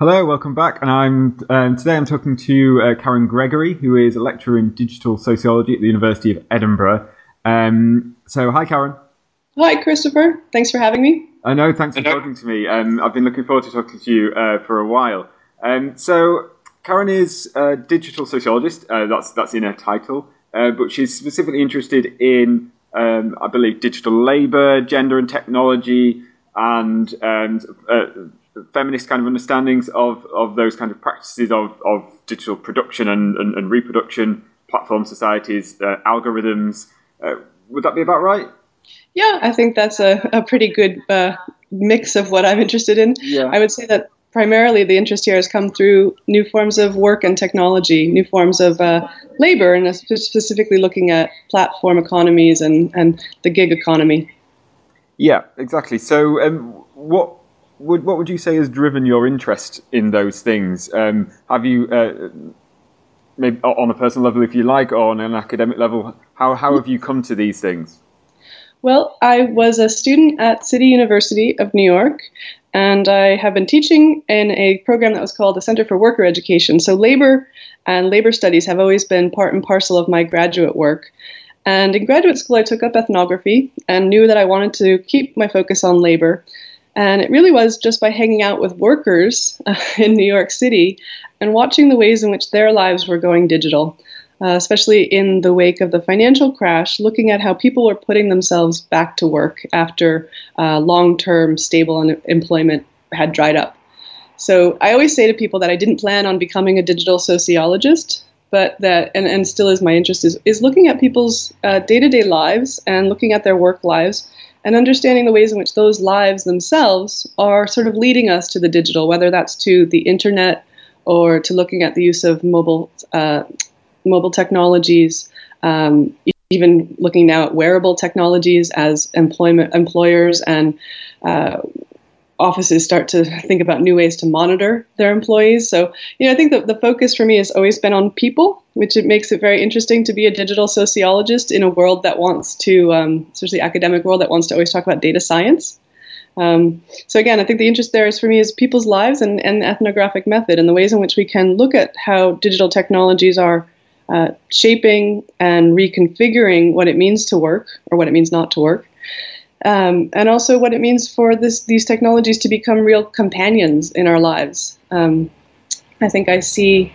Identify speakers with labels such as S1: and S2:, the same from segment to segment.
S1: Hello, welcome back. And I'm um, today I'm talking to uh, Karen Gregory, who is a lecturer in digital sociology at the University of Edinburgh. Um, so, hi, Karen.
S2: Hi, Christopher. Thanks for having me.
S1: I know. Thanks for talking to me. Um, I've been looking forward to talking to you uh, for a while. Um, so, Karen is a digital sociologist. Uh, that's that's in her title, uh, but she's specifically interested in, um, I believe, digital labour, gender and technology, and um, uh, feminist kind of understandings of, of those kind of practices of, of digital production and, and, and reproduction, platform societies, uh, algorithms. Uh, would that be about right?
S2: Yeah, I think that's a, a pretty good uh, mix of what I'm interested in. Yeah. I would say that primarily the interest here has come through new forms of work and technology, new forms of uh, labor, and specifically looking at platform economies and, and the gig economy.
S1: Yeah, exactly. So, um, what would what would you say has driven your interest in those things? Um, have you, uh, maybe on a personal level, if you like, or on an academic level, how how have you come to these things?
S2: Well, I was a student at City University of New York, and I have been teaching in a program that was called the Center for Worker Education. So, labor and labor studies have always been part and parcel of my graduate work. And in graduate school, I took up ethnography and knew that I wanted to keep my focus on labor. And it really was just by hanging out with workers uh, in New York City and watching the ways in which their lives were going digital, uh, especially in the wake of the financial crash, looking at how people were putting themselves back to work after uh, long term stable employment had dried up. So I always say to people that I didn't plan on becoming a digital sociologist, but that, and, and still is my interest, is, is looking at people's day to day lives and looking at their work lives and understanding the ways in which those lives themselves are sort of leading us to the digital, whether that's to the internet or to looking at the use of mobile uh, mobile technologies, um, even looking now at wearable technologies as employment employers and uh, offices start to think about new ways to monitor their employees. So, you know, I think that the focus for me has always been on people, which it makes it very interesting to be a digital sociologist in a world that wants to, um, especially academic world that wants to always talk about data science. Um, so again, I think the interest there is for me is people's lives and, and ethnographic method and the ways in which we can look at how digital technologies are uh, shaping and reconfiguring what it means to work or what it means not to work um, and also what it means for this, these technologies to become real companions in our lives. Um, I think I see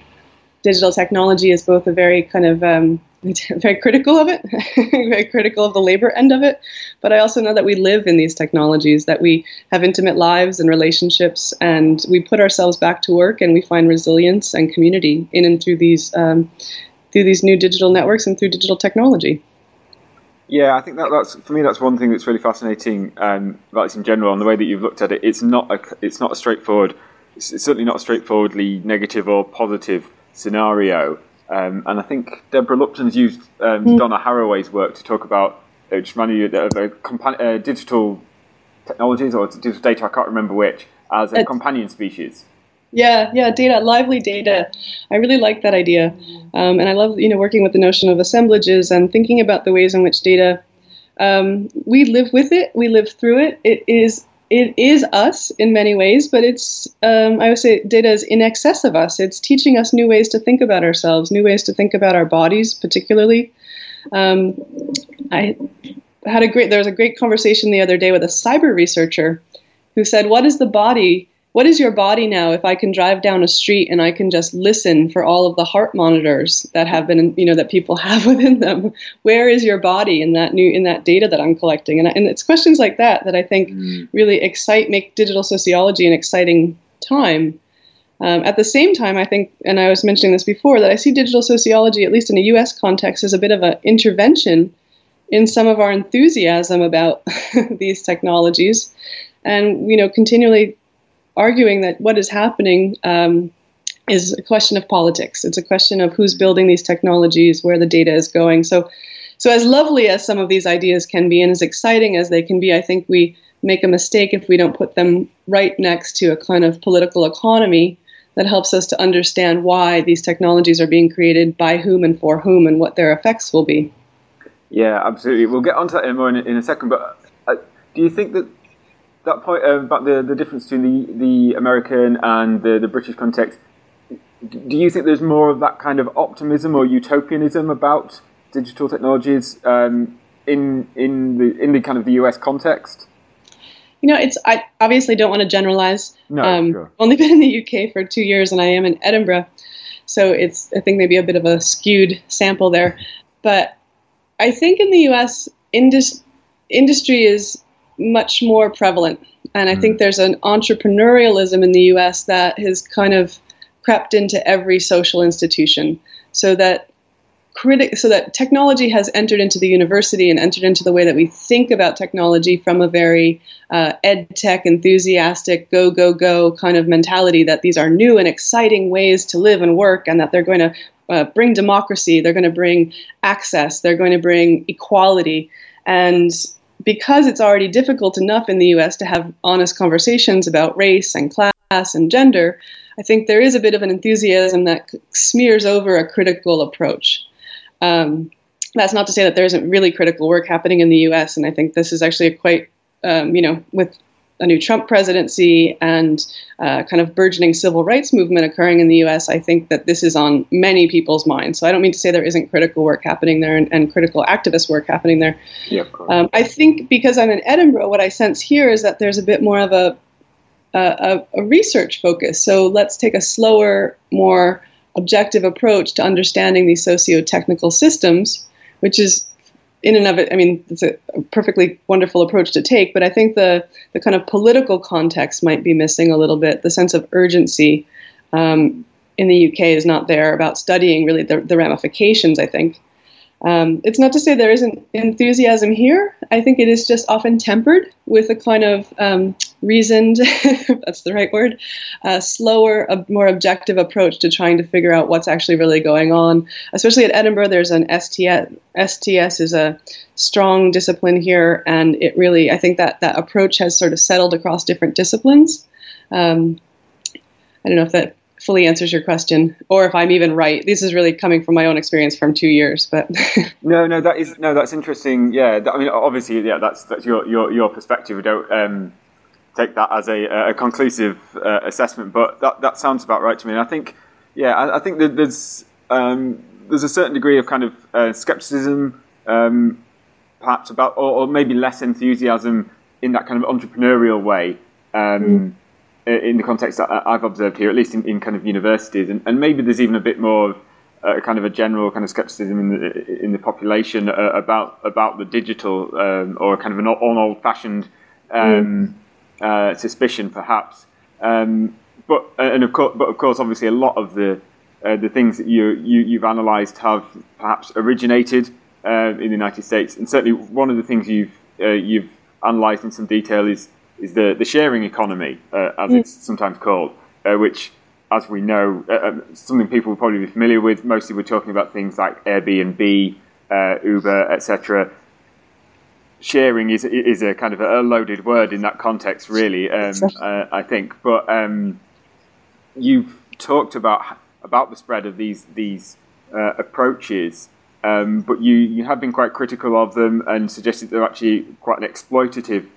S2: digital technology as both a very kind of um, very critical of it, very critical of the labor end of it, but I also know that we live in these technologies, that we have intimate lives and relationships, and we put ourselves back to work, and we find resilience and community in and through these um, through these new digital networks and through digital technology.
S1: Yeah, I think that, that's for me. That's one thing that's really fascinating um, about this in general, and the way that you've looked at it. It's not a, it's not a straightforward. It's, it's certainly not a straightforwardly negative or positive scenario. Um, and I think Deborah Lupton's used um, mm. Donna Haraway's work to talk about uh, just running uh, uh, digital technologies or digital data. I can't remember which as a companion species.
S2: Yeah, yeah, data, lively data. I really like that idea, um, and I love you know working with the notion of assemblages and thinking about the ways in which data. Um, we live with it, we live through it. It is it is us in many ways, but it's um, I would say data is in excess of us. It's teaching us new ways to think about ourselves, new ways to think about our bodies, particularly. Um, I had a great there was a great conversation the other day with a cyber researcher who said, "What is the body?" What is your body now if I can drive down a street and I can just listen for all of the heart monitors that have been, you know, that people have within them? Where is your body in that new in that data that I'm collecting? And, and it's questions like that that I think mm. really excite, make digital sociology an exciting time. Um, at the same time, I think, and I was mentioning this before, that I see digital sociology, at least in a U.S. context, as a bit of an intervention in some of our enthusiasm about these technologies, and you know, continually arguing that what is happening um, is a question of politics. It's a question of who's building these technologies, where the data is going. So, so as lovely as some of these ideas can be, and as exciting as they can be, I think we make a mistake if we don't put them right next to a kind of political economy that helps us to understand why these technologies are being created, by whom and for whom, and what their effects will be.
S1: Yeah, absolutely. We'll get onto that in more in, in a second. But uh, do you think that that point uh, about the, the difference between the, the American and the, the British context, do you think there's more of that kind of optimism or utopianism about digital technologies um, in in the in the kind of the US context?
S2: You know, it's I obviously don't want to generalize.
S1: No, um, sure.
S2: Only been in the UK for two years, and I am in Edinburgh, so it's I think maybe a bit of a skewed sample there. But I think in the US, indus- industry is much more prevalent. And I mm. think there's an entrepreneurialism in the US that has kind of crept into every social institution so that critic so that technology has entered into the university and entered into the way that we think about technology from a very uh, ed tech enthusiastic go go go kind of mentality that these are new and exciting ways to live and work and that they're going to uh, bring democracy they're going to bring access they're going to bring equality and because it's already difficult enough in the US to have honest conversations about race and class and gender, I think there is a bit of an enthusiasm that smears over a critical approach. Um, that's not to say that there isn't really critical work happening in the US, and I think this is actually a quite, um, you know, with a new Trump presidency and uh, kind of burgeoning civil rights movement occurring in the US, I think that this is on many people's minds. So I don't mean to say there isn't critical work happening there and, and critical activist work happening there.
S1: Yeah,
S2: um, I think because I'm in Edinburgh, what I sense here is that there's a bit more of a, a, a research focus. So let's take a slower, more objective approach to understanding these socio technical systems, which is in and of it, I mean, it's a perfectly wonderful approach to take, but I think the, the kind of political context might be missing a little bit. The sense of urgency um, in the UK is not there about studying really the, the ramifications, I think. Um, it's not to say there isn't enthusiasm here. I think it is just often tempered with a kind of um, reasoned, that's the right word, uh, slower, a more objective approach to trying to figure out what's actually really going on. Especially at Edinburgh, there's an STS. STS is a strong discipline here, and it really, I think that that approach has sort of settled across different disciplines. Um, I don't know if that fully answers your question, or if I'm even right. This is really coming from my own experience from two years, but
S1: no, no, that is no, that's interesting. Yeah, I mean, obviously, yeah, that's that's your your your perspective. We don't um, take that as a, a conclusive uh, assessment, but that that sounds about right to me. And I think, yeah, I, I think that there's um, there's a certain degree of kind of uh, skepticism, um, perhaps about, or, or, maybe less enthusiasm in that kind of entrepreneurial way. Um, mm in the context that I've observed here, at least in, in kind of universities, and, and, maybe there's even a bit more of uh, kind of a general kind of skepticism in the in the population uh, about about the digital um, or kind of an, an old-fashioned um, mm. uh, suspicion, perhaps. Um, but uh, and of course, but of course, obviously, a lot of the uh, the things that you, you have analysed have perhaps originated uh, in the United States, and certainly one of the things you've you've analysed in some detail is is the, the sharing economy, uh, as mm. it's sometimes called, uh, which, as we know, uh, um, something people will probably be familiar with. Mostly, we're talking about things like Airbnb, uh, Uber, etc. Sharing is is a kind of a loaded word in that context, really. Um, uh, I think, but um, you've talked about about the spread of these these uh, approaches. Um, but you, you have been quite critical of them and suggested they're actually quite an exploitative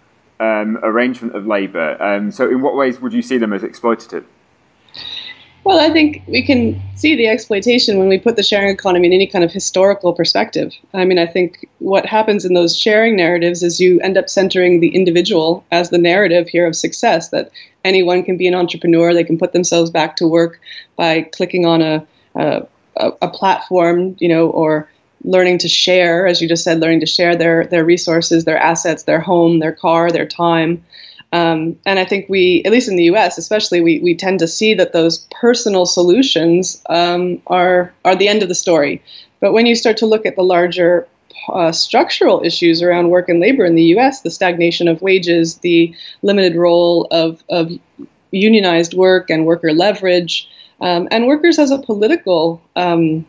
S1: um, arrangement of labour. Um, so, in what ways would you see them as exploitative?
S2: Well, I think we can see the exploitation when we put the sharing economy in any kind of historical perspective. I mean, I think what happens in those sharing narratives is you end up centering the individual as the narrative here of success, that anyone can be an entrepreneur, they can put themselves back to work by clicking on a, a, a platform, you know, or learning to share, as you just said, learning to share their their resources, their assets, their home, their car, their time. Um, and I think we, at least in the U.S., especially, we, we tend to see that those personal solutions um, are are the end of the story. But when you start to look at the larger uh, structural issues around work and labor in the U.S., the stagnation of wages, the limited role of, of unionized work and worker leverage, um, and workers as a political um,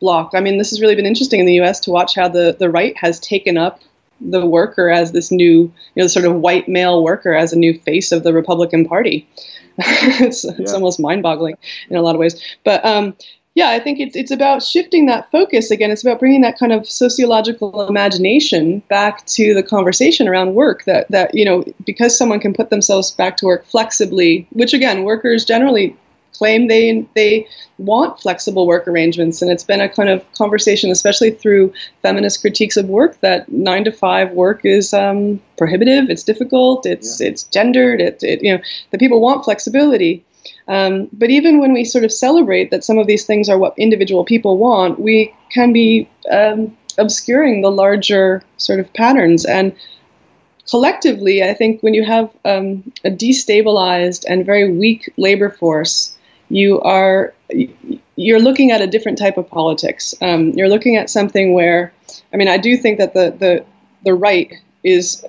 S2: block. I mean, this has really been interesting in the U.S. to watch how the, the right has taken up the worker as this new, you know, sort of white male worker as a new face of the Republican Party. it's, yeah. it's almost mind-boggling in a lot of ways. But um, yeah, I think it's it's about shifting that focus again. It's about bringing that kind of sociological imagination back to the conversation around work. That that you know, because someone can put themselves back to work flexibly, which again, workers generally claim they they want flexible work arrangements, and it's been a kind of conversation, especially through feminist critiques of work, that nine to five work is um, prohibitive, it's difficult, it's yeah. it's gendered, it, it you know the people want flexibility. Um, but even when we sort of celebrate that some of these things are what individual people want, we can be um, obscuring the larger sort of patterns. And collectively, I think when you have um, a destabilized and very weak labor force, you are you're looking at a different type of politics. Um, you're looking at something where, I mean, I do think that the the the right is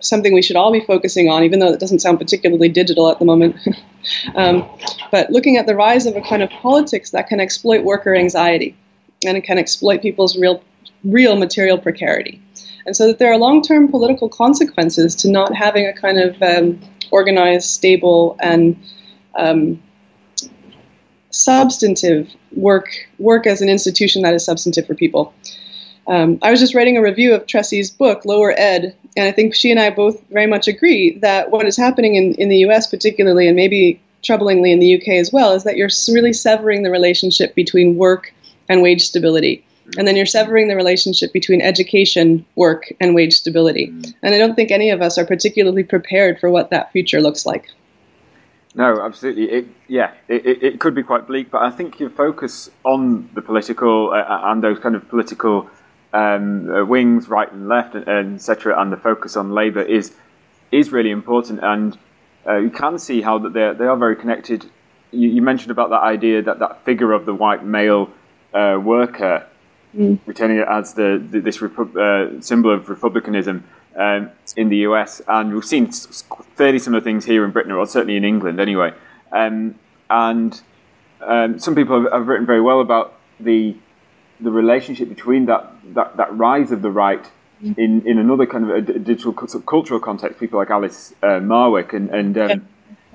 S2: something we should all be focusing on, even though it doesn't sound particularly digital at the moment. um, but looking at the rise of a kind of politics that can exploit worker anxiety and it can exploit people's real, real material precarity. And so that there are long term political consequences to not having a kind of um, organized, stable, and um, substantive work work as an institution that is substantive for people. Um, I was just writing a review of Tressie's book, Lower Ed, and I think she and I both very much agree that what is happening in, in the US, particularly, and maybe troublingly in the UK as well, is that you're really severing the relationship between work and wage stability. And then you're severing the relationship between education, work, and wage stability. And I don't think any of us are particularly prepared for what that future looks like.
S1: No, absolutely. It, yeah, it, it could be quite bleak, but I think your focus on the political uh, and those kind of political um, uh, wings, right and left, and etc., and the focus on labour is is really important. And uh, you can see how that they they are very connected. You, you, mentioned about that idea that that figure of the white male uh, worker, mm. returning it as the, the this repu- uh, symbol of republicanism. Um, in the US, and we've seen fairly similar things here in Britain, or certainly in England anyway. Um, and um, some people have, have, written very well about the the relationship between that, that, that rise of the right mm. in, in another kind of a digital cultural context, people like Alice uh, Marwick and and um,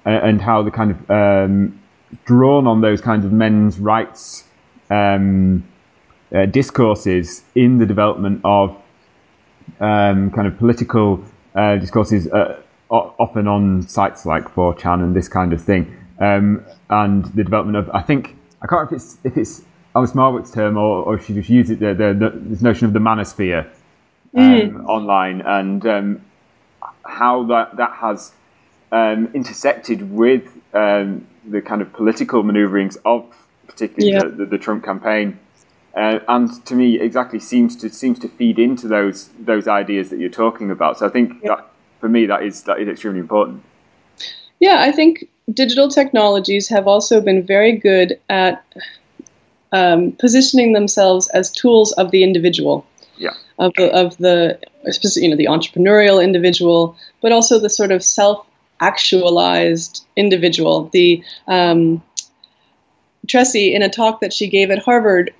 S1: and how the kind of um, drawn on those kinds of men's rights um, uh, discourses in the development of um, kind of political uh, discourses, uh, often on sites like 4chan and this kind of thing, um, and the development of I think I can't remember if it's if it's Alice Marwick's term, or, or she just used it, the, the, the, this notion of the manosphere um, mm. online, and um, how that that has um, intersected with um, the kind of political manoeuvrings of particularly yeah. the, the, Trump campaign. Uh, and to me, exactly seems to seems to feed into those those ideas that you're talking about. So I think yeah. that for me that is that is extremely important.
S2: Yeah, I think digital technologies have also been very good at um, positioning themselves as tools of the individual.
S1: Yeah.
S2: Of the, of the you know the entrepreneurial individual, but also the sort of self-actualized individual. The um, Tressie, in a talk that she gave at Harvard,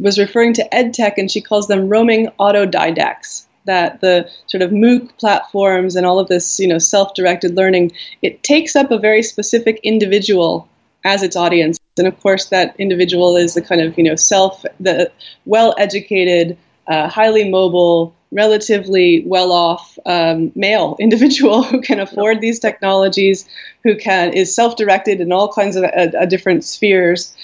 S2: was referring to ed tech, and she calls them roaming autodidacts. That the sort of MOOC platforms and all of this, you know, self-directed learning, it takes up a very specific individual as its audience and of course that individual is the kind of you know self the well educated uh, highly mobile relatively well off um, male individual who can afford these technologies who can is self directed in all kinds of uh, different spheres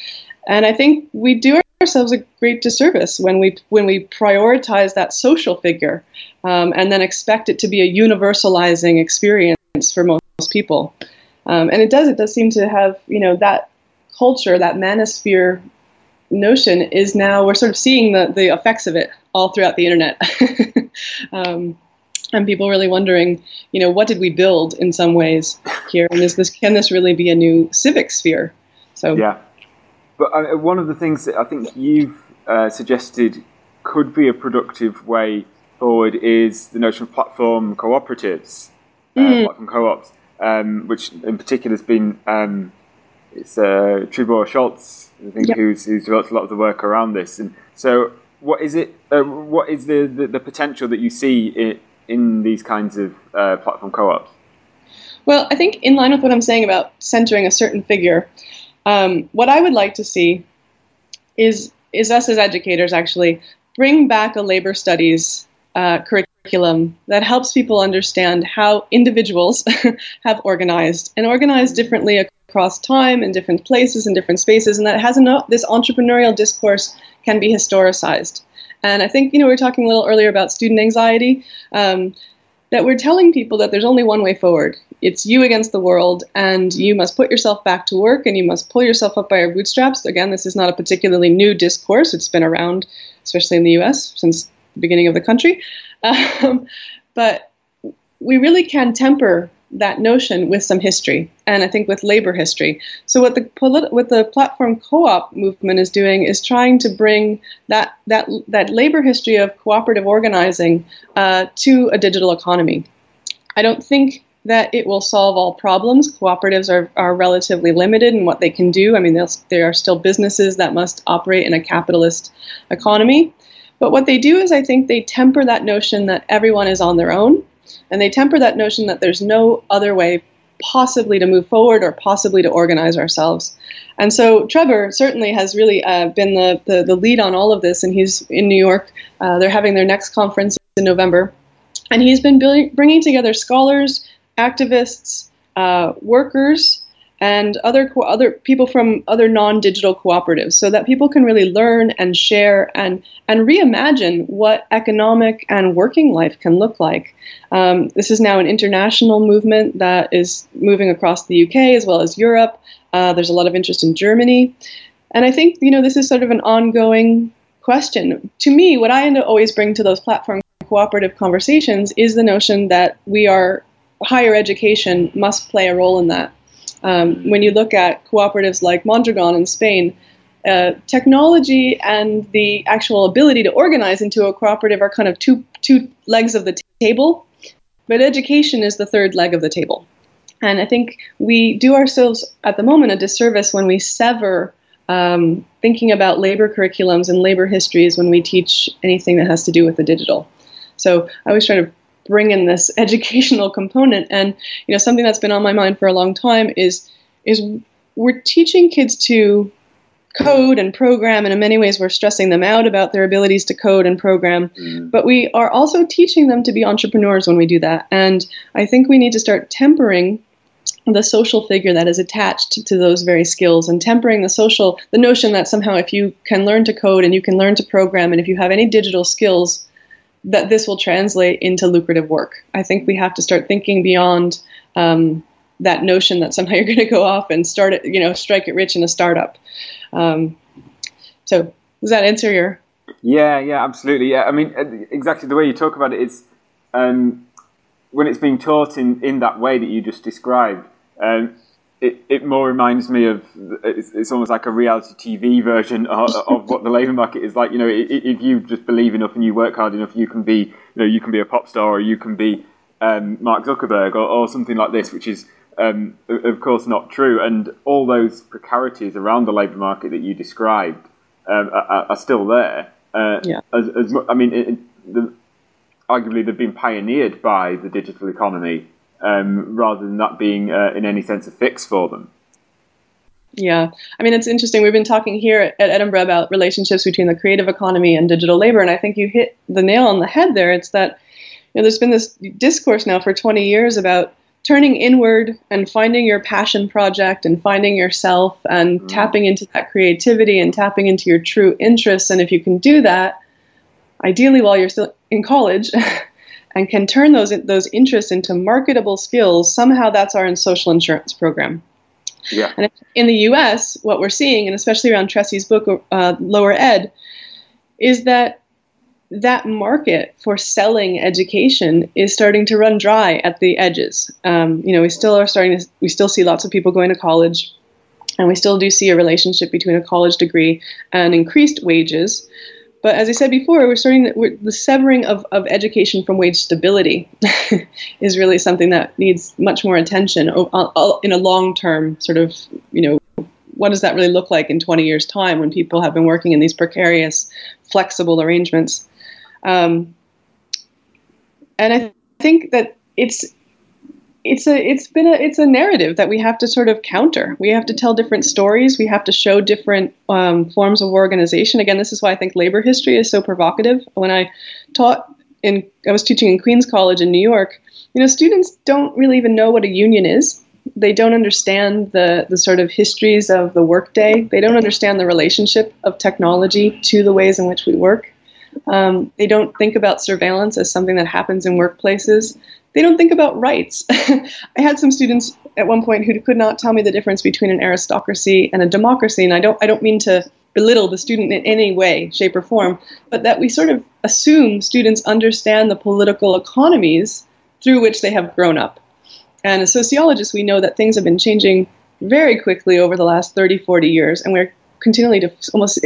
S2: and i think we do ourselves a great disservice when we when we prioritize that social figure um, and then expect it to be a universalizing experience for most people um, and it does it does seem to have you know that culture, that manosphere notion, is now we're sort of seeing the, the effects of it all throughout the internet. um, and people really wondering, you know, what did we build in some ways here, and is this can this really be a new civic sphere?
S1: So yeah, but uh, one of the things that I think you've uh, suggested could be a productive way forward is the notion of platform cooperatives, uh, mm. platform co-ops, um, which in particular has been um, it's uh, Trebor Scholz, I think, yep. who's, who's developed a lot of the work around this. And so, what is it? Uh, what is the, the, the, potential that you see in, in these kinds of uh, platform co-ops?
S2: Well, I think in line with what I'm saying about centering a certain figure, um, what I would like to see is is us as educators actually bring back a labor studies uh, curriculum that helps people understand how individuals have organized and organized differently across time and different places and different spaces, and that has this entrepreneurial discourse can be historicized. And I think you know we were talking a little earlier about student anxiety. Um, that we're telling people that there's only one way forward. It's you against the world, and you must put yourself back to work, and you must pull yourself up by your bootstraps. Again, this is not a particularly new discourse. It's been around, especially in the U.S., since the beginning of the country. Um, but we really can temper that notion with some history, and I think with labor history. So what the what the platform co-op movement is doing is trying to bring that that that labor history of cooperative organizing uh, to a digital economy. I don't think that it will solve all problems. Cooperatives are, are relatively limited in what they can do. I mean, there are still businesses that must operate in a capitalist economy. But what they do is, I think, they temper that notion that everyone is on their own and they temper that notion that there's no other way possibly to move forward or possibly to organize ourselves. And so Trebor certainly has really uh, been the, the, the, lead on all of this, and he's in New York. Uh, they're having their next conference in November. And he's been bringing together scholars, activists, uh, workers, and other co- other people from other non-digital cooperatives so that people can really learn and share and and reimagine what economic and working life can look like. Um, this is now an international movement that is moving across the UK as well as Europe. Uh, there's a lot of interest in Germany. And I think you know this is sort of an ongoing question. To me what I end up always bring to those platform cooperative conversations is the notion that we are higher education must play a role in that um, when you look at cooperatives like Mondragon in Spain, uh, technology and the actual ability to organize into a cooperative are kind of two two legs of the t- table, but education is the third leg of the table. And I think we do ourselves at the moment a disservice when we sever um, thinking about labor curriculums and labor histories when we teach anything that has to do with the digital. So I always try to bring in this educational component. And you know, something that's been on my mind for a long time is is we're teaching kids to code and program, and in many ways, we're stressing them out about their abilities to code and program. Mm. But we are also teaching them to be entrepreneurs when we do that. And I think we need to start tempering the social figure that is attached to those very skills and tempering the social the notion that somehow if you can learn to code and you can learn to program and if you have any digital skills that this will translate into lucrative work. I think we have to start thinking beyond um, that notion that somehow you're going to go off and start it, you know, strike it rich in a startup. Um, so does that answer your?
S1: Yeah, yeah, absolutely. Yeah, I mean, uh, exactly the way you talk about it is um, when it's being taught in, in that way that you just described. Um, it, it more reminds me of it's, it's almost like a reality TV version of, of what the labour market is like. You know, if you just believe enough and you work hard enough, you can be you know you can be a pop star or you can be um, Mark Zuckerberg or, or, something like this, which is um, of course not true. And all those precarities around the labour market that you described um, are, are, still there. Uh, yeah. As, as, I mean, it, the, arguably they've been pioneered by the digital economy um, rather than that being uh, in any sense a fix for them.
S2: Yeah, I mean, it's interesting. We've been talking here at Edinburgh about relationships between the creative economy and digital labor, and I think you hit the nail on the head there. It's that you know, there's been this discourse now for 20 years about turning inward and finding your passion project and finding yourself and mm. tapping into that creativity and tapping into your true interests. And if you can do that, ideally while you're still in college, and can turn those those interests into marketable skills, somehow that's our social insurance program.
S1: Yeah.
S2: And in the U.S., what we're seeing, and especially around Tressie's book, uh, Lower Ed, is that that market for selling education is starting to run dry at the edges. Um, you know, we still are starting to, we still see lots of people going to college, and we still do see a relationship between a college degree and increased wages. But as I said before, we're starting we're, the severing of, of education from wage stability is really something that needs much more attention in a long term sort of, you know, what does that really look like in 20 years' time when people have been working in these precarious, flexible arrangements? Um, and I think that it's it's a it's been a it's a narrative that we have to sort of counter. We have to tell different stories. We have to show different um, forms of organization. Again, this is why I think labor history is so provocative. When I taught in, I was teaching in Queens College in New York. You know, students don't really even know what a union is. They don't understand the the sort of histories of the workday. They don't understand the relationship of technology to the ways in which we work. Um, they don't think about surveillance as something that happens in workplaces they don't think about rights. I had some students at one point who could not tell me the difference between an aristocracy and a democracy, and I don't I don't mean to belittle the student in any way, shape, or form, but that we sort of assume students understand the political economies through which they have grown up. And as sociologists, we know that things have been changing very quickly over the last 30, 40 years, and we're continually to almost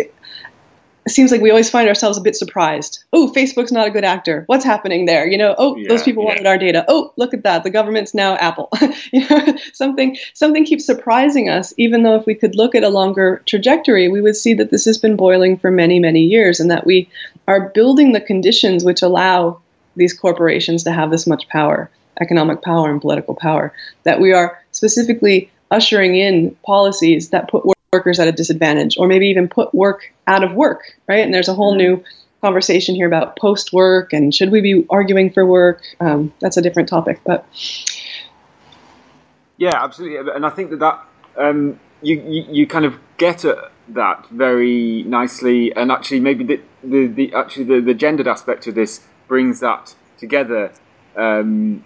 S2: it seems like we always find ourselves a bit surprised. Oh, Facebook's not a good actor. What's happening there? You know, oh, yeah, those people yeah. wanted our data. Oh, look at that. The government's now Apple. you know, something something keeps surprising us, even though if we could look at a longer trajectory, we would see that this has been boiling for many, many years and that we are building the conditions which allow these corporations to have this much power, economic power and political power, that we are specifically ushering in policies that put workers at a disadvantage or maybe even put work out of work, right? And there's a whole new conversation here about post work and should we be arguing for work? Um, that's a different topic, but
S1: yeah, absolutely. And I think that that um, you, you, you kind of get at that very nicely, and actually maybe the the, the actually the, the gendered aspect of this brings that together um,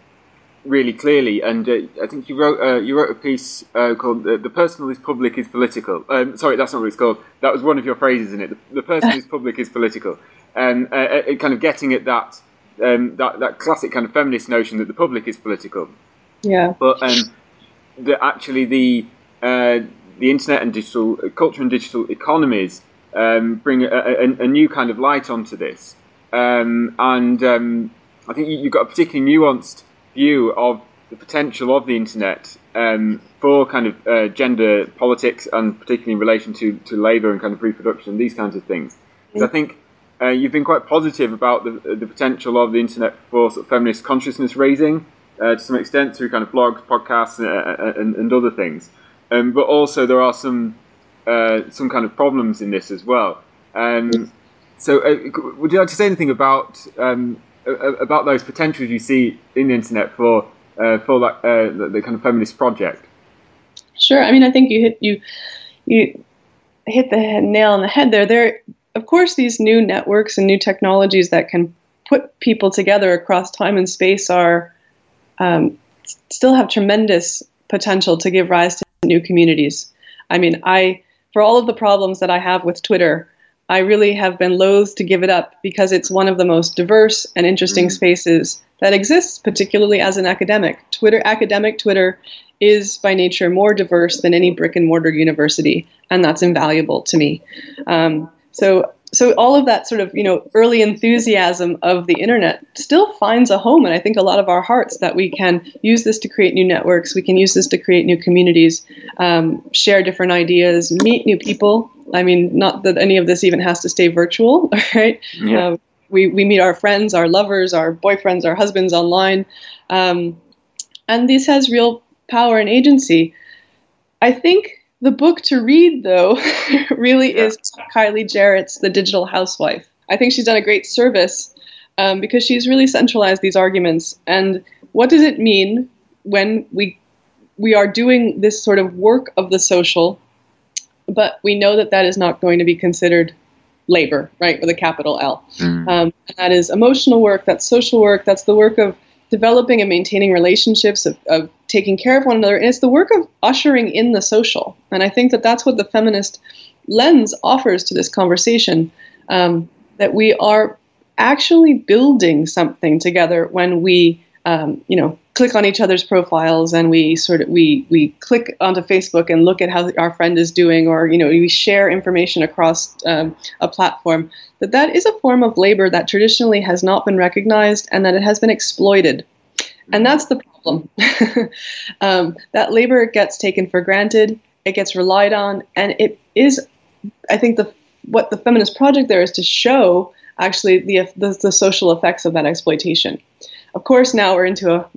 S1: really clearly. And uh, I think you wrote uh, you wrote a piece uh, called uh, "The Personal is Public is Political." Um, sorry, that's not what it's called. That was one of your phrases in it. The, the personal is public is political, and uh, uh, kind of getting at that, um, that that classic kind of feminist notion that the public is political.
S2: Yeah.
S1: But um, the, actually the the internet and digital culture and digital economies um, bring a, a, a, new kind of light onto this, um, and um, I think you, have got a particularly nuanced view of the potential of the internet um, for kind of uh, gender politics and particularly in relation to, to labour and kind of reproduction, these kinds of things. Mm. I think uh, you've been quite positive about the, the potential of the internet for sort of feminist consciousness raising uh, to some extent through kind of blogs, podcasts, and, uh, and, and other things. Um, but also there are some uh, some kind of problems in this as well. Um, so, uh, would you like to say anything about um, about those potentials you see in the internet for uh, for like uh, the, the, kind of feminist project?
S2: Sure. I mean, I think you hit you you hit the nail on the head there. There, of course, these new networks and new technologies that can put people together across time and space are um, still have tremendous potential to give rise to new communities. I mean, I for all of the problems that I have with Twitter, I really have been loath to give it up because it's one of the most diverse and interesting mm. spaces that exists, particularly as an academic. Twitter, academic Twitter, is by nature more diverse than any brick and mortar university, and that's invaluable to me. Um, so so all of that sort of you know early enthusiasm of the internet still finds a home and i think a lot of our hearts that we can use this to create new networks we can use this to create new communities um, share different ideas meet new people i mean not that any of this even has to stay virtual right yeah. Uh, we, we meet our friends our lovers our boyfriends our husbands online um, and this has real power and agency i think the book to read, though, really is Kylie Jarrett's The Digital Housewife. I think she's done a great service um, because she's really centralized these arguments. And what does it mean when we we are doing this sort of work of the social, but we know that that is not going to be considered labor, right, with a capital L. Mm. Um, that is emotional work, that's social work, that's the work of developing and maintaining relationships, of, of taking care of one another. And it's the work of ushering in the social. And I think that that's what the feminist lens offers to this conversation um, that we are actually building something together when we, um, you know, click on each other's profiles and we sort of we we click onto Facebook and look at how our friend is doing, or you know, we share information across um, a platform. That that is a form of labor that traditionally has not been recognized and that it has been exploited, and that's the problem. um, that labor gets taken for granted, it gets relied on, and it is, I think, the what the feminist project there is to show actually the, the, the social effects of that exploitation. Of course, now we're into a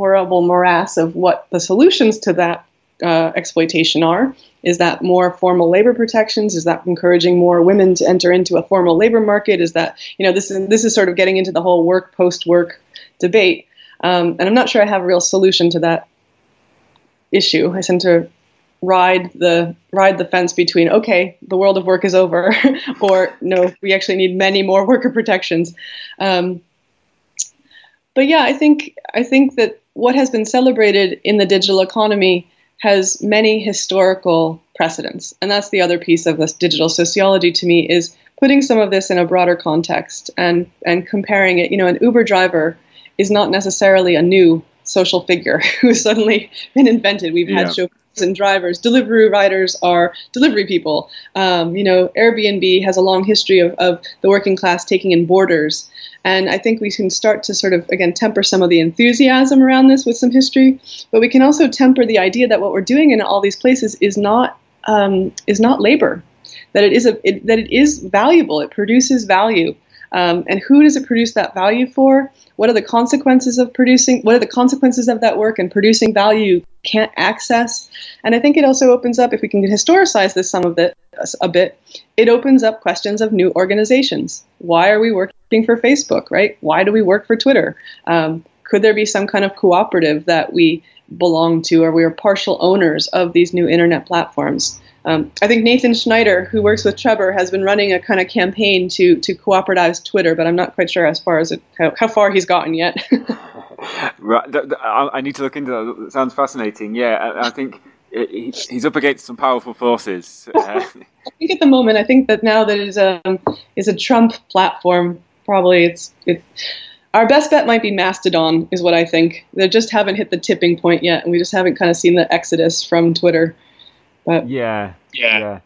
S2: horrible morass of what the solutions to that uh, exploitation are. Is that more formal labor protections? Is that encouraging more women to enter into a formal labor market? Is that you know this is this is sort of getting into the whole work post work debate, um, and I'm not sure I have a real solution to that issue. I tend to ride the ride the fence between okay the world of work is over or no we actually need many more worker protections um, but yeah i think i think that what has been celebrated in the digital economy has many historical precedents. And that's the other piece of this digital sociology to me is putting some of this in a broader context and, and comparing it. You know, an Uber driver is not necessarily a new social figure who's suddenly been invented. We've had chauffeurs and drivers. Delivery riders are delivery people. Um, you know, Airbnb has a long history of, of the working class taking in boarders. And I think we can start to sort of, again, temper some of the enthusiasm around this with some history, but we can also temper the idea that what we're doing in all these places is not um, is not labor, that it is a it, that it is valuable. It produces value, um, and who does it produce that value for? What are the consequences of producing? What are the consequences of that work and producing value you can't access? And I think it also opens up, if we can historicize this some of it a bit, it opens up questions of new organizations. Why are we working for Facebook, right? Why do we work for Twitter? Um, could there be some kind of cooperative that we belong to or we are partial owners of these new internet platforms? Um, I think Nathan Schneider, who works with Trebor, has been running a kind of campaign to to cooperatize Twitter, but I'm not quite sure as far as it, how, how far he's gotten yet.
S1: right, I need to look into that. It sounds fascinating. Yeah, I think he's up against some powerful forces.
S2: I think at the moment, I think that now that it is a is a Trump platform, probably it's it's our best bet might be Mastodon, is what I think. They just haven't hit the tipping point yet, and we just haven't kind of seen the exodus from Twitter.
S3: But yeah, yeah. yeah.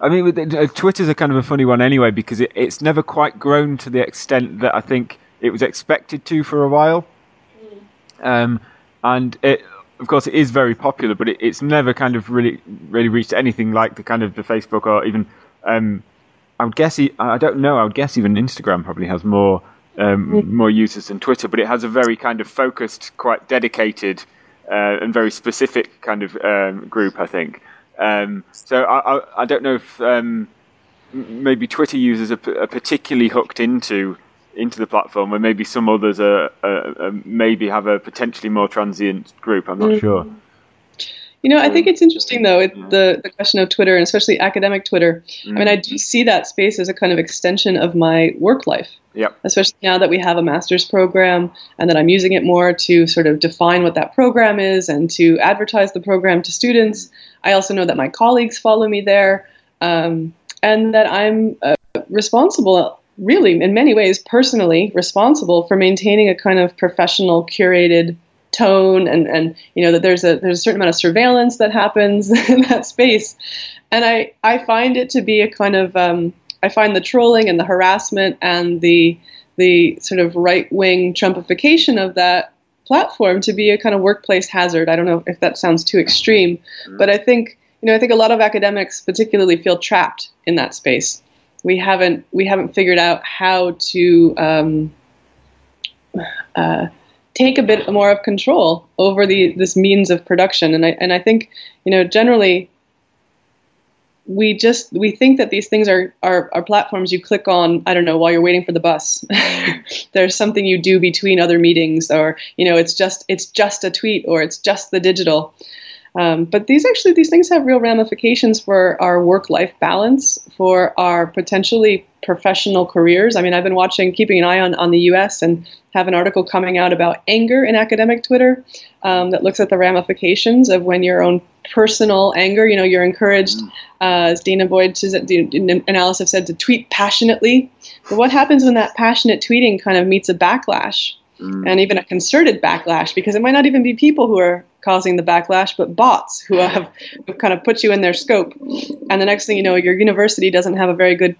S3: I mean, uh, Twitter's a kind of a funny one anyway because it, it's never quite grown to the extent that I think it was expected to for a while. Mm. Um, and it, of course, it is very popular, but it, it's never kind of really, really reached anything like the kind of the Facebook or even. Um, I would guess. I don't know. I would guess even Instagram probably has more um, mm. more users than Twitter, but it has a very kind of focused, quite dedicated, uh, and very specific kind of um, group. I think. Um, so I, I, I, don't know if um, maybe Twitter users are, are, particularly hooked into into the platform, where maybe some others are, are, are maybe have a potentially more transient group. I'm not mm-hmm. sure.
S2: You know, I think it's interesting though it, the the question of Twitter and especially academic Twitter. Mm. I mean, I do see that space as a kind of extension of my work life.
S1: Yep.
S2: Especially now that we have a master's program and that I'm using it more to sort of define what that program is and to advertise the program to students. I also know that my colleagues follow me there um, and that I'm uh, responsible, really, in many ways, personally responsible for maintaining a kind of professional, curated tone and, and you know that there's a there's a certain amount of surveillance that happens in that space and I, I find it to be a kind of um, I find the trolling and the harassment and the the sort of right wing Trumpification of that platform to be a kind of workplace hazard. I don't know if that sounds too extreme, mm-hmm. but I think you know I think a lot of academics particularly feel trapped in that space. We haven't we haven't figured out how to um, uh, take a bit more of control over the this means of production, and I and I think you know generally we just we think that these things are, are are platforms you click on i don't know while you're waiting for the bus. There's something you do between other meetings or you know it's just it's just a tweet or it's just the digital um, but these actually these things have real ramifications for our work life balance for our potentially professional careers i mean i've been watching keeping an eye on on the us and have an article coming out about anger in academic twitter um, that looks at the ramifications of when your own personal anger. You know, you're encouraged, mm. uh, as Danah Boyd and Alice have said, to tweet passionately. But what happens when that passionate tweeting kind of meets a backlash? Mm. And even a concerted backlash, because it might not even be people who are causing the backlash, but bots who have, kind of put you in their scope. And the next thing you know, your university doesn't have a very good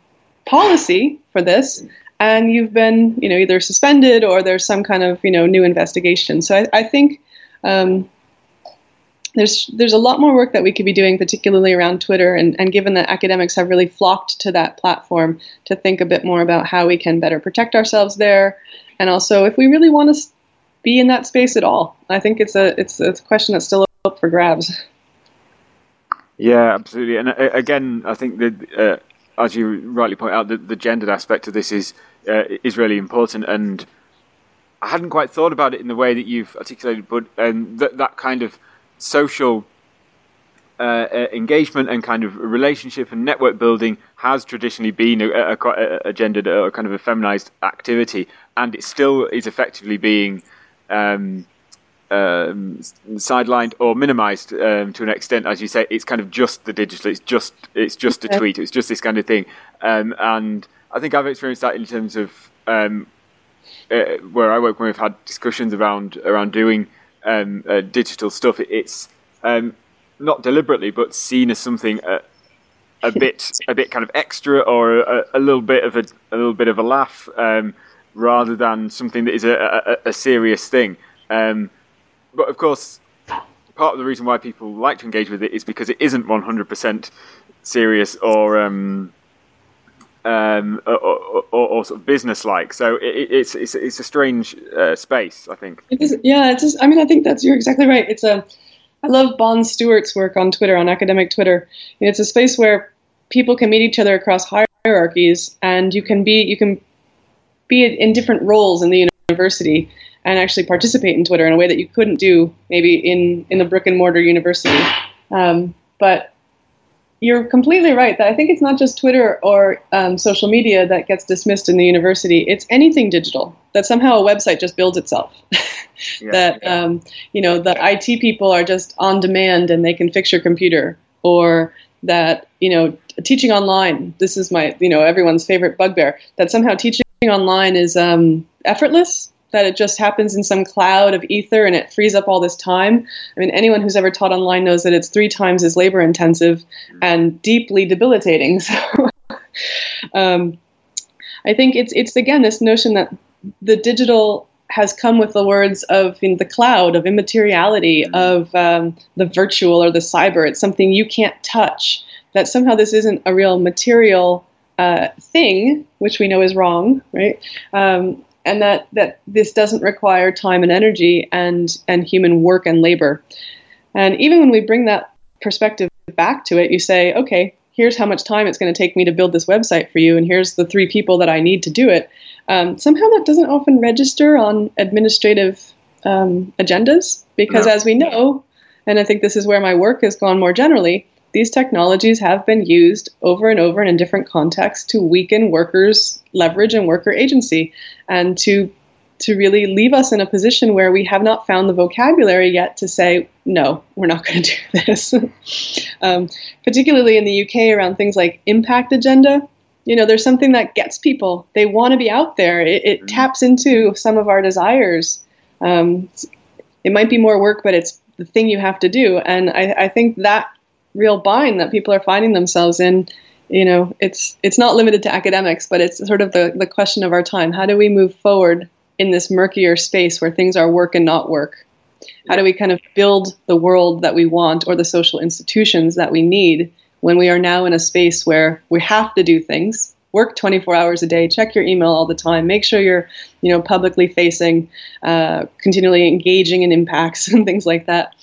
S2: policy for this, and you've been, you know, either suspended or there's some kind of, you know, new investigation. So I, I think um, there's there's a lot more work that we could be doing, particularly around Twitter, and, and given that academics have really flocked to that platform to think a bit more about how we can better protect ourselves there, and also if we really want to be in that space at all. I think it's a it's it's a question that's still up for grabs.
S1: Yeah, absolutely. And uh, again, I think that uh, as you rightly point out, the, the gendered aspect of this is uh, is really important. And I hadn't quite thought about it in the way that you've articulated, but um, that that kind of social uh, uh, engagement and kind of relationship and network building has traditionally been a, a, a gendered or kind of a feminized activity, and it still is effectively being um, um, sidelined or minimized um, to an extent, as you say. It's kind of just the digital. It's just it's just a tweet. It's just this kind of thing, um, and I think I've experienced that in terms of um, uh, where I work when we've had discussions around around doing um, uh, digital stuff. it's um, not deliberately, but seen as something a, a bit a bit kind of extra or a, a, little bit of a, a little bit of a laugh, um, rather than something that is a, a serious thing. Um, but of course, part of the reason why people like to engage with it is because it isn't one hundred percent serious or um, um, or, or, or, sort of business-like. So it, it's, it's it's a strange uh, space, I think.
S2: It is, yeah, it's. Just, I mean, I think that's you're exactly right. It's a I love Bonnie Stewart's work on Twitter, on academic Twitter. It's a space where people can meet each other across hierarchies, and you can be you can be in different roles in the university and actually participate in Twitter in a way that you couldn't do maybe in in the brick and mortar university. Um, but you're completely right that I think it's not just Twitter or um, social media that gets dismissed in the university. It's anything digital that somehow a website just builds itself. yeah, that yeah. Um, you know the IT people are just on demand and they can fix your computer, or that you know teaching online. This is my you know everyone's favorite bugbear. That somehow teaching online is um, effortless that it just happens in some cloud of ether and it frees up all this time. I mean, anyone who's ever taught online knows that it's three times as labor intensive and deeply debilitating. So, um, I think it's it's again this notion that the digital has come with the words of in the cloud of immateriality of um, the virtual or the cyber. It's something you can't touch. That somehow this isn't a real material uh, thing, which we know is wrong, right? Um, and that that this doesn't require time and energy and and human work and labor. And even when we bring that perspective back to it, you say, okay, here's how much time it's going to take me to build this website for you, and here's the three people that I need to do it. Um, somehow that doesn't often register on administrative um, agendas because, no. as we know, and I think this is where my work has gone more generally, these technologies have been used over and over and in different contexts to weaken workers' leverage and worker agency and to to really leave us in a position where we have not found the vocabulary yet to say, no, we're not going to do this. um, particularly in the UK around things like impact agenda. You know, there's something that gets people. They want to be out there. It, it mm-hmm. taps into some of our desires. Um, it might be more work, but it's the thing you have to do. And I, I think that real bind that people are finding themselves in. You know it's it's not limited to academics but it's sort of the, the question of our time. How do we move forward in this murkier space where things are work and not work? How do we kind of build the world that we want or the social institutions that we need when we are now in a space where we have to do things work 24 hours a day check your email all the time make sure you're you know publicly facing uh, continually engaging in impacts and things like that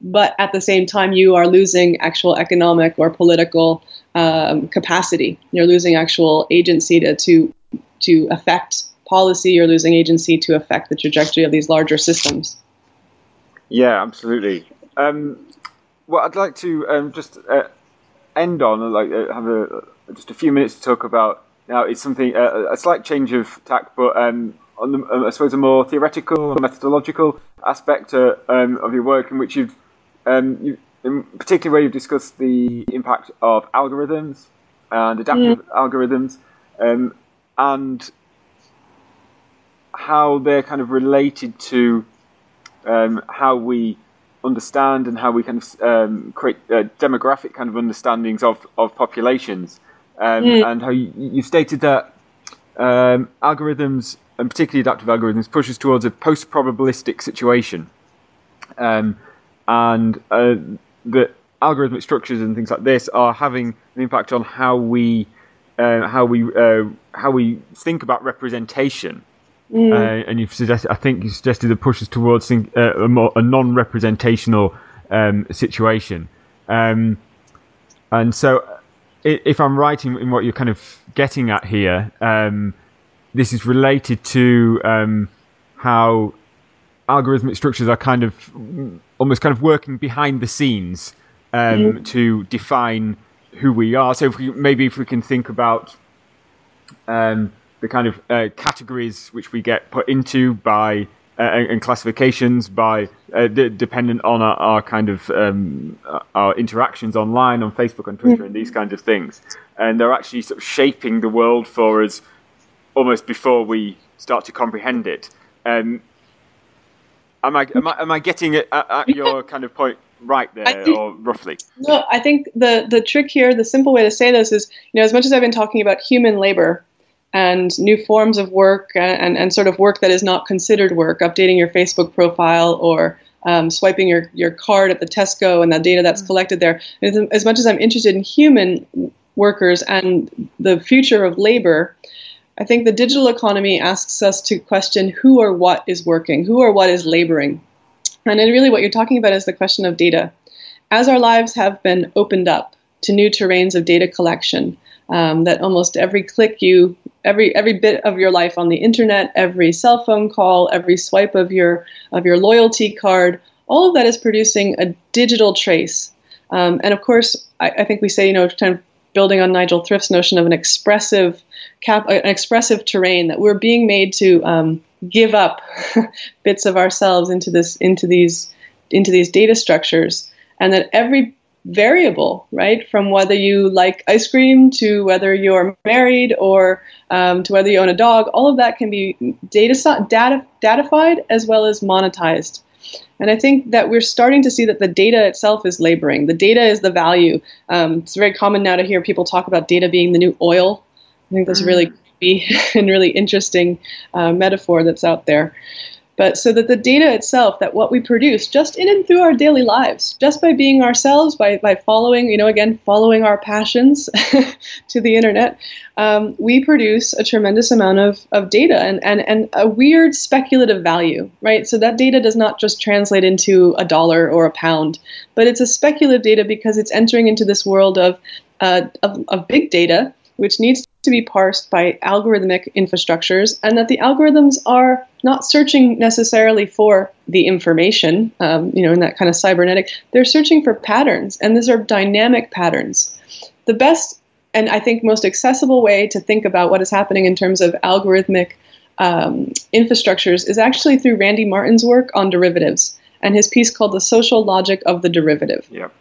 S2: but at the same time, you are losing actual economic or political um, capacity. You're losing actual agency to, to to affect policy. You're losing agency to affect the trajectory of these larger systems.
S1: Yeah, absolutely. Um, well, I'd like to um, just uh, end on like uh, have a, just a few minutes to talk about now. It's something uh, a slight change of tack, but um, on the, uh, I suppose a more theoretical, methodological aspect uh, um, of your work in which you've um, you, particularly where you've discussed the impact of algorithms and adaptive mm. algorithms, um, and how they're kind of related to um, how we understand and how we kind of um, create uh, demographic kind of understandings of, of populations. Um, mm. And how you, you stated that um, algorithms, and particularly adaptive algorithms, pushes towards a post probabilistic situation. Um, and uh, the algorithmic structures and things like this are having an impact on how we uh, how we uh, how we think about representation
S3: Mm. Uh, and you've suggested, I think you suggested the pushes towards uh, a, more, a non-representational um, situation. Um, and so, if I'm right in, in, what you're kind of getting at here, um, this is related to um, how algorithmic structures are kind of almost kind of working behind the scenes um, mm. to define who we are. So if we, maybe if we can think about um, the kind of uh, categories which we get put into by uh, and classifications by uh, d- dependent on our, our kind of um, our interactions online on Facebook and Twitter and these kinds of things, and they're actually sort of shaping the world for us almost before we start to comprehend it. Um, am I am I, am I getting it at, at your kind of point right there, think, or roughly?
S2: No, I think the the trick here, the simple way to say this is, you know, as much as I've been talking about human labor and new forms of work and, and, and sort of work that is not considered work, updating your Facebook profile or um, swiping your, your card at the Tesco and the data that's mm. collected there. As much as I'm interested in human workers and the future of labor, I think the digital economy asks us to question who or what is working, who or what is laboring. And then really what you're talking about is the question of data. As our lives have been opened up to new terrains of data collection, um, that almost every click you, every every bit of your life on the internet, every cell phone call, every swipe of your of your loyalty card, all of that is producing a digital trace. Um, and of course, I, I, think we say, you know, kind of building on Nigel Thrift's notion of an expressive cap, an expressive terrain that we're being made to um, give up bits of ourselves into this into these into these data structures, and that every variable, right? From whether you like ice cream to whether you're married or um, to whether you own a dog, all of that can be data, data datafied as well as monetized. And I think that we're starting to see that the data itself is laboring. The data is the value. Um, it's very common now to hear people talk about data being the new oil. I think that's a really creepy and really interesting uh, metaphor that's out there. But so that the data itself, that what we produce just in and through our daily lives, just by being ourselves, by, by following, you know, again, following our passions to the internet, um, we produce a tremendous amount of, of data and, and, and a weird speculative value, right? So that data does not just translate into a dollar or a pound, but it's a speculative data because it's entering into this world of, uh, of, of big data, which needs to be parsed by algorithmic infrastructures, and that the algorithms are not searching necessarily for the information, um, you know, in that kind of cybernetic. They're searching for patterns, and these are dynamic patterns. The best and I think most accessible way to think about what is happening in terms of algorithmic um, infrastructures is actually through Randy Martin's work on derivatives and his piece called The Social Logic of the Derivative.
S1: Yep.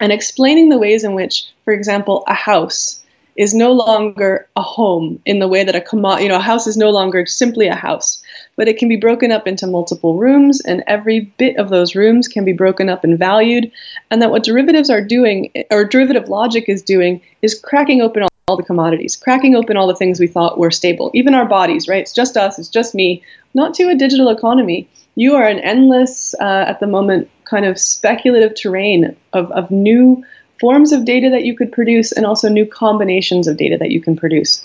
S2: And explaining the ways in which, for example, a house is no longer a home in the way that a commo- you know a house is no longer simply a house but it can be broken up into multiple rooms and every bit of those rooms can be broken up and valued. And that what derivatives are doing or derivative logic is doing is cracking open all, the commodities cracking open all the things we thought were stable even our bodies right? It's just us it's just me. Not to a digital economy. You are an endless uh, at the moment kind of speculative terrain of, of new forms of data that you could produce and also new combinations of data that you can produce.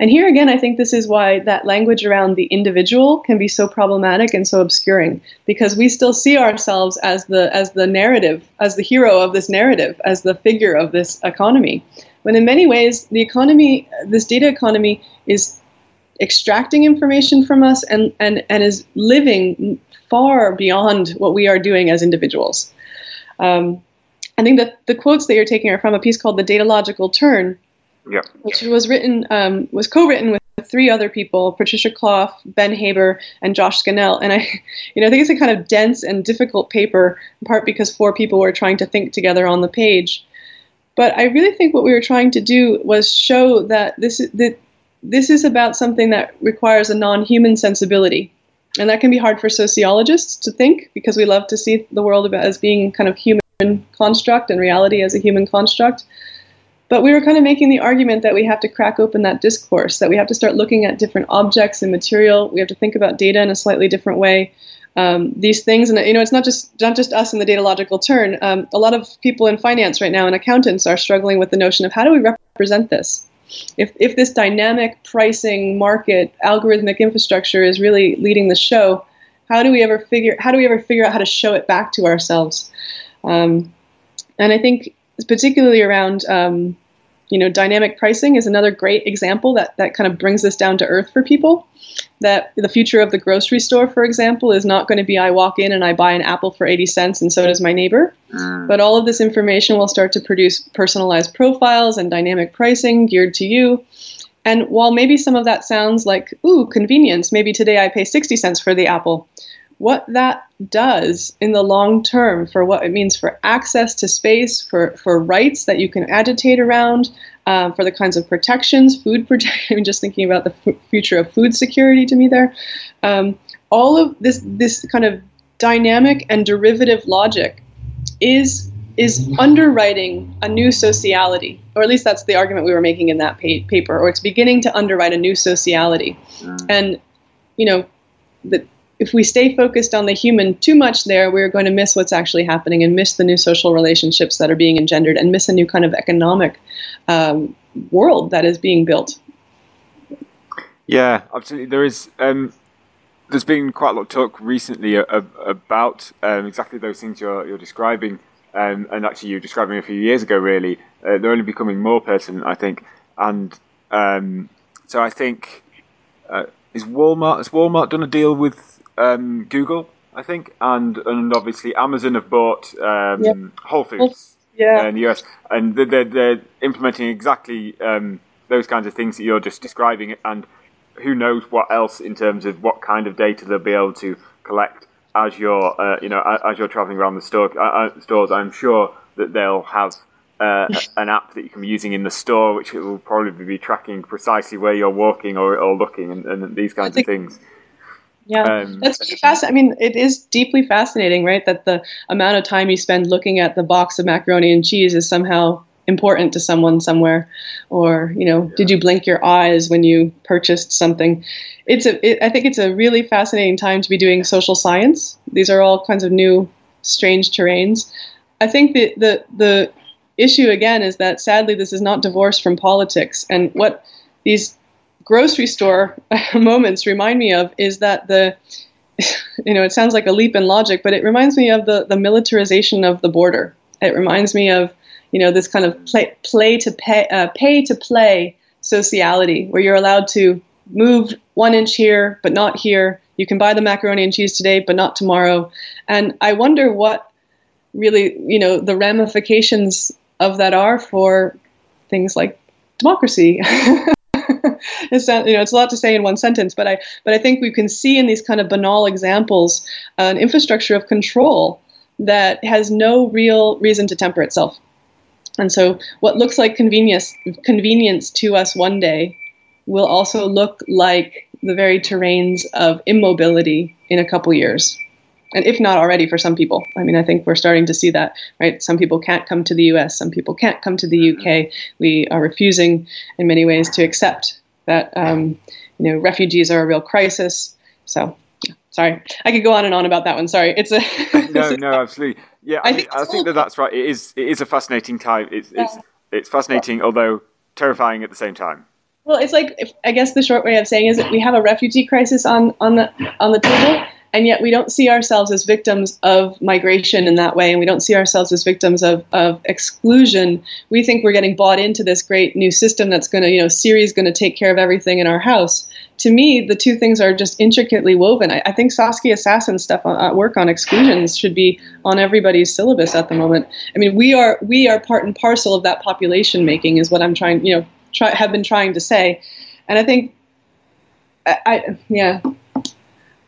S2: And here again, I think this is why that language around the individual can be so problematic and so obscuring, because we still see ourselves as the as the narrative, as the hero of this narrative, as the figure of this economy. When in many ways, the economy, this data economy, is extracting information from us and, and, and is living far beyond what we are doing as individuals. Um, I think that the quotes that you're taking are from a piece called "The Datalogical Turn,"
S1: yep.
S2: which was written um, was co-written with three other people: Patricia Clough, Ben Haber, and Josh Scannell. And I, you know, I think it's a kind of dense and difficult paper, in part because four people were trying to think together on the page. But I really think what we were trying to do was show that this that this is about something that requires a non-human sensibility. And that can be hard for sociologists to think because we love to see the world as being kind of human construct and reality as a human construct. But we were kind of making the argument that we have to crack open that discourse, that we have to start looking at different objects and material. We have to think about data in a slightly different way. Um, these things, and you know, it's not just not just us in the datalogical turn. Um, a lot of people in finance right now and accountants are struggling with the notion of how do we represent this. if if this dynamic pricing market algorithmic infrastructure is really leading the show, how do we ever figure how do we ever figure out how to show it back to ourselves? Um, and I think particularly around um, you know dynamic pricing is another great example that that kind of brings this down to earth for people that the future of the grocery store, for example, is not going to be I walk in and I buy an apple for 80 cents and so does my neighbor. Mm. But all of this information will start to produce personalized profiles and dynamic pricing geared to you. And while maybe some of that sounds like, ooh, convenience, maybe today I pay 60 cents for the apple, what that does in the long term for what it means for access to space, for, for rights that you can agitate around, um, for the kinds of protections, food protection. I'm just thinking about the f- future of food security to me there. Um, all of this this kind of dynamic and derivative logic is is underwriting a new sociality, or at least that's the argument we were making in that pa- paper, or it's beginning to underwrite a new sociality. Mm. And you know, the if we stay focused on the human too much there, we're going to miss what's actually happening and miss the new social relationships that are being engendered and miss a new kind of economic um, world that is being built.
S1: Yeah, absolutely. There is. Um, there's been quite a lot of talk recently about um, exactly those things you're, you're describing, um, and actually you were describing a few years ago. Really, uh, they're only becoming more pertinent, I think. And um, so I think uh, is Walmart has Walmart done a deal with um, Google, I think, and and obviously Amazon have bought um, yep. Whole Foods
S2: yeah.
S1: in the US, and they're, they're implementing exactly um, those kinds of things that you're just describing, and who knows what else in terms of what kind of data they'll be able to collect as you're uh, you know as you're traveling around the store uh, uh stores. I'm sure that they'll have. Uh, an app that you can be using in the store, which will probably be tracking precisely where you're walking or, or looking, and, and these kinds of things.
S2: Yeah, um, that's really fascinating. I mean, it is deeply fascinating, right? That the amount of time you spend looking at the box of macaroni and cheese is somehow important to someone somewhere, or you know, yeah. did you blink your eyes when you purchased something? It's a. It, I think it's a really fascinating time to be doing social science. These are all kinds of new, strange terrains. I think the the the issue again is that sadly this is not divorced from politics, and what these grocery store moments remind me of is that the you know it sounds like a leap in logic but it reminds me of the the militarization of the border. It reminds me of you know this kind of play, play to pay uh, pay to play sociality where you're allowed to move one inch here but not here. You can buy the macaroni and cheese today but not tomorrow. And i wonder what really you know the ramifications of that are for things like democracy it's not, you know it's a lot to say in one sentence, but I but I think we can see in these kind of banal examples an infrastructure of control that has no real reason to temper itself. And so what looks like convenience convenience to us one day will also look like the very terrains of immobility in a couple years and if not already for some people. I mean, I think we're starting to see that, right? Some people can't come to the US, some people can't come to the UK. We are refusing, in many ways, to accept that um, you know refugees are a real crisis. So, sorry, I could go on and on about that one. Sorry, it's a
S1: no, no, absolutely, yeah. I, I think, I think that that's right. It is, it is a fascinating time. It's, yeah. it's, it's fascinating, yeah. although terrifying at the same time.
S2: Well, it's like if, I guess the short way of saying is that we have a refugee crisis on on the on the table, and yet we don't see ourselves as victims of migration in that way and we don't see ourselves as victims of, of exclusion. We think we're getting bought into this great new system that's going to you know siri's going to take care of everything in our house. To me the two things are just intricately woven. I, I think saskia sassen's stuff on, uh, work on exclusions should be on everybody's syllabus at the moment. I mean we are we are part and parcel of that population making is what i'm trying you know try, have been trying to say. And i think I, I yeah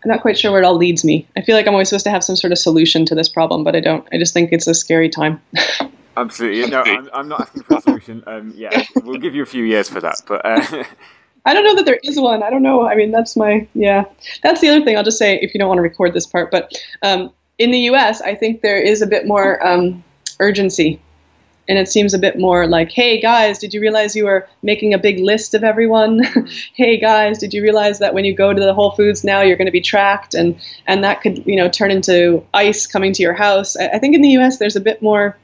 S2: I'm not quite sure where it all leads me. I feel like I'm always supposed to have some sort of solution to this problem, but I don't. I just think it's a scary time.
S1: Absolutely. No, I'm, I'm, not asking for a solution. Um, yeah, we'll give you a few years for that. But uh...
S2: I don't know that there is one. I don't know. I mean, that's my yeah. That's the other thing. I'll just say if you don't want to record this part, but um, in the U.S., I think there is a bit more um, urgency and it seems a bit more like, hey guys, did you realize you were making a big list of everyone? hey guys, did you realize that when you go to the Whole Foods now, you're going to be tracked, and and that could you know turn into ICE coming to your house. I, I think in the U.S. there's a bit more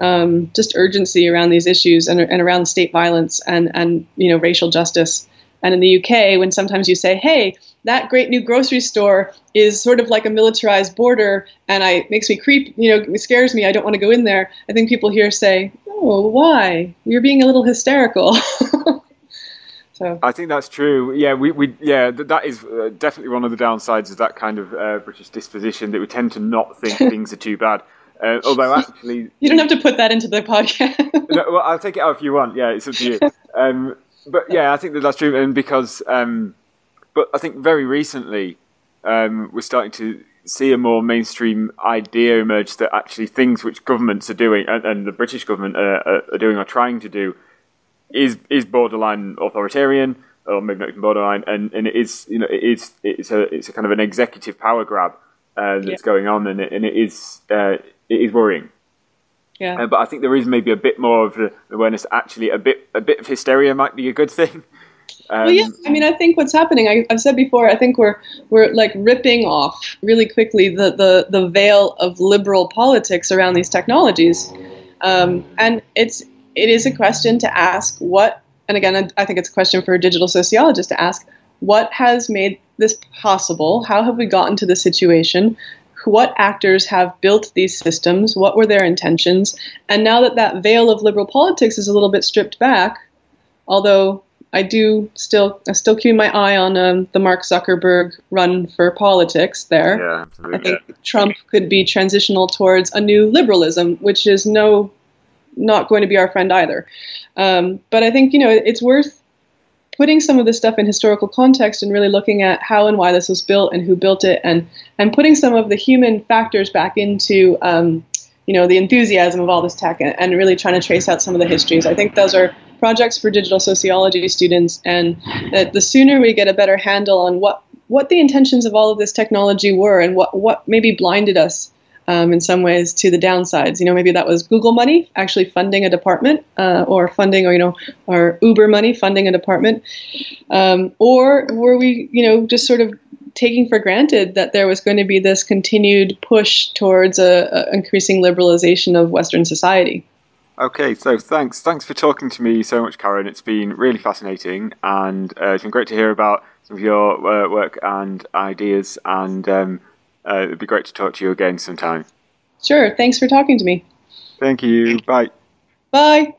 S2: um, just urgency around these issues and, and around state violence and and you know racial justice. And in the UK, when sometimes you say, "Hey, that great new grocery store is sort of like a militarized border, and I makes me creep, you know, it scares me. I don't want to go in there." I think people here say, "Oh, why? You're being a little hysterical."
S1: so I think that's true. Yeah, we, we yeah that is uh, definitely one of the downsides of that kind of uh, British disposition that we tend to not think things are too bad. Uh, although actually,
S2: you don't have to put that into the podcast.
S1: no, well, I'll take it out if you want. Yeah, it's up to you. Um, but yeah, I think that that's true, and because, um, but I think very recently um, we're starting to see a more mainstream idea emerge that actually things which governments are doing and, and the British government are, are, doing or trying to do is is borderline authoritarian or maybe not even borderline, and, and it is you know it is it's a it's a kind of an executive power grab uh, that's yeah. going on, and it, and it is uh, it is worrying.
S2: Yeah. Uh,
S1: but I think there is maybe a bit more of the awareness. Actually, a bit a bit of hysteria might be a good thing.
S2: Um, well, yeah. I mean, I think what's happening. I, have said before. I think we're we're like ripping off really quickly the the the veil of liberal politics around these technologies, um, and it's it is a question to ask what. And again, I think it's a question for a digital sociologist to ask what has made this possible. How have we gotten to this situation? what actors have built these systems, what were their intentions, and now that that veil of liberal politics is a little bit stripped back, although I do still I still keep my eye on um, the Mark Zuckerberg run for politics there.
S1: Yeah, absolutely.
S2: I think Trump could be transitional towards a new liberalism, which is no not going to be our friend either. Um, but I think you know it's worth putting some of this stuff in historical context and really looking at how and why this was built and who built it and and putting some of the human factors back into um, you know the enthusiasm of all this tech and, and, really trying to trace out some of the histories i think those are projects for digital sociology students and that the sooner we get a better handle on what what the intentions of all of this technology were and what what maybe blinded us um, in some ways to the downsides. You know, maybe that was Google money actually funding a department, uh, or funding, or you know, or Uber money funding a department, um, or were we, you know, just sort of taking for granted that there was going to be this continued push towards a, a increasing liberalization of Western society.
S1: Okay, so thanks, thanks for talking to me so much, Karen. It's been really fascinating, and uh, it's been great to hear about some of your uh, work and ideas and. Um, uh, it'd be great to talk to you again sometime.
S2: Sure. Thanks for talking to me.
S1: Thank you. Bye.
S2: Bye.